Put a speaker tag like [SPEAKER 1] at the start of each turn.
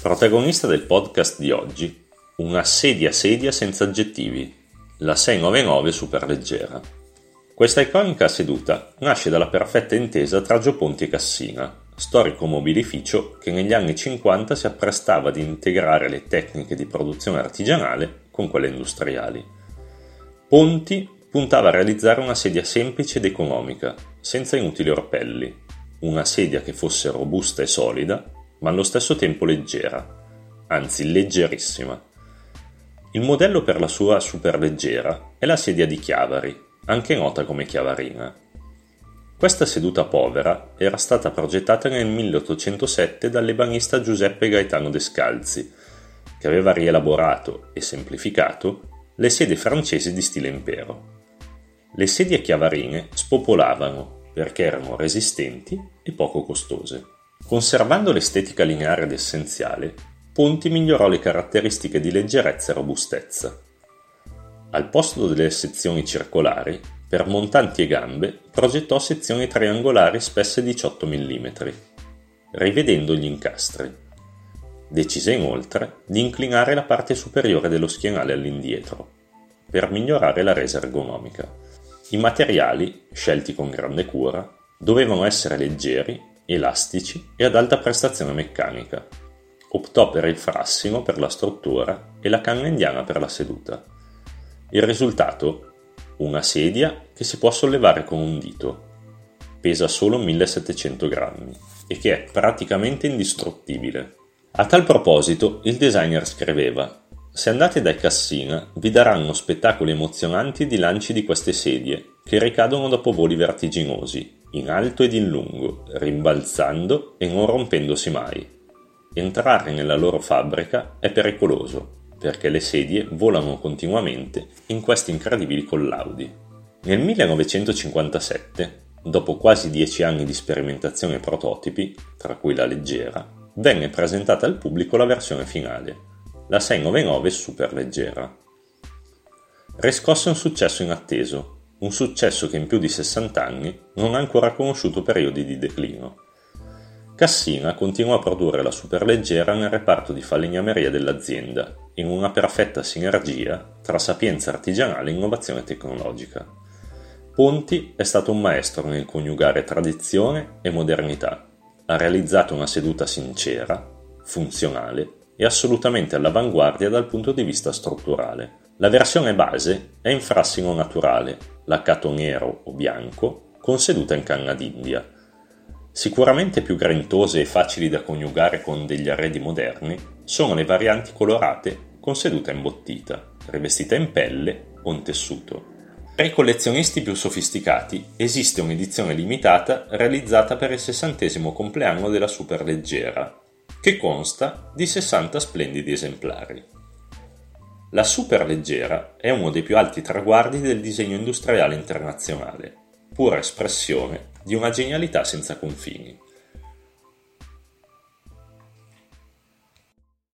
[SPEAKER 1] Protagonista del podcast di oggi, una sedia sedia senza aggettivi, la 699 superleggera. Questa iconica seduta nasce dalla perfetta intesa tra Gioponti e Cassina, storico mobilificio che negli anni 50 si apprestava ad integrare le tecniche di produzione artigianale con quelle industriali. Ponti puntava a realizzare una sedia semplice ed economica, senza inutili orpelli, una sedia che fosse robusta e solida, ma allo stesso tempo leggera, anzi leggerissima. Il modello per la sua superleggera è la sedia di Chiavari, anche nota come chiavarina. Questa seduta povera era stata progettata nel 1807 dall'ebanista Giuseppe Gaetano Descalzi, che aveva rielaborato e semplificato le sedie francesi di stile impero. Le sedie chiavarine spopolavano perché erano resistenti e poco costose. Conservando l'estetica lineare ed essenziale, Ponti migliorò le caratteristiche di leggerezza e robustezza. Al posto delle sezioni circolari, per montanti e gambe, progettò sezioni triangolari spesse 18 mm, rivedendo gli incastri. Decise inoltre di inclinare la parte superiore dello schienale all'indietro, per migliorare la resa ergonomica. I materiali, scelti con grande cura, dovevano essere leggeri, elastici e ad alta prestazione meccanica. Optò per il frassino per la struttura e la canna indiana per la seduta. Il risultato? Una sedia che si può sollevare con un dito. Pesa solo 1700 grammi e che è praticamente indistruttibile. A tal proposito, il designer scriveva se andate dai Cassina, vi daranno spettacoli emozionanti di lanci di queste sedie, che ricadono dopo voli vertiginosi, in alto ed in lungo, rimbalzando e non rompendosi mai. Entrare nella loro fabbrica è pericoloso, perché le sedie volano continuamente in questi incredibili collaudi. Nel 1957, dopo quasi dieci anni di sperimentazione e prototipi, tra cui la leggera, venne presentata al pubblico la versione finale la 699 superleggera. Riscosse un successo inatteso, un successo che in più di 60 anni non ha ancora conosciuto periodi di declino. Cassina continuò a produrre la superleggera nel reparto di falegnameria dell'azienda, in una perfetta sinergia tra sapienza artigianale e innovazione tecnologica. Ponti è stato un maestro nel coniugare tradizione e modernità. Ha realizzato una seduta sincera, funzionale e assolutamente all'avanguardia dal punto di vista strutturale. La versione base è in frassino naturale, laccato nero o bianco, con seduta in canna d'India. Sicuramente più grentose e facili da coniugare con degli arredi moderni sono le varianti colorate con seduta imbottita, rivestita in pelle o in tessuto. Per i collezionisti più sofisticati esiste un'edizione limitata realizzata per il sessantesimo compleanno della Superleggera, che consta di 60 splendidi esemplari. La superleggera è uno dei più alti traguardi del disegno industriale internazionale, pura espressione di una genialità senza confini.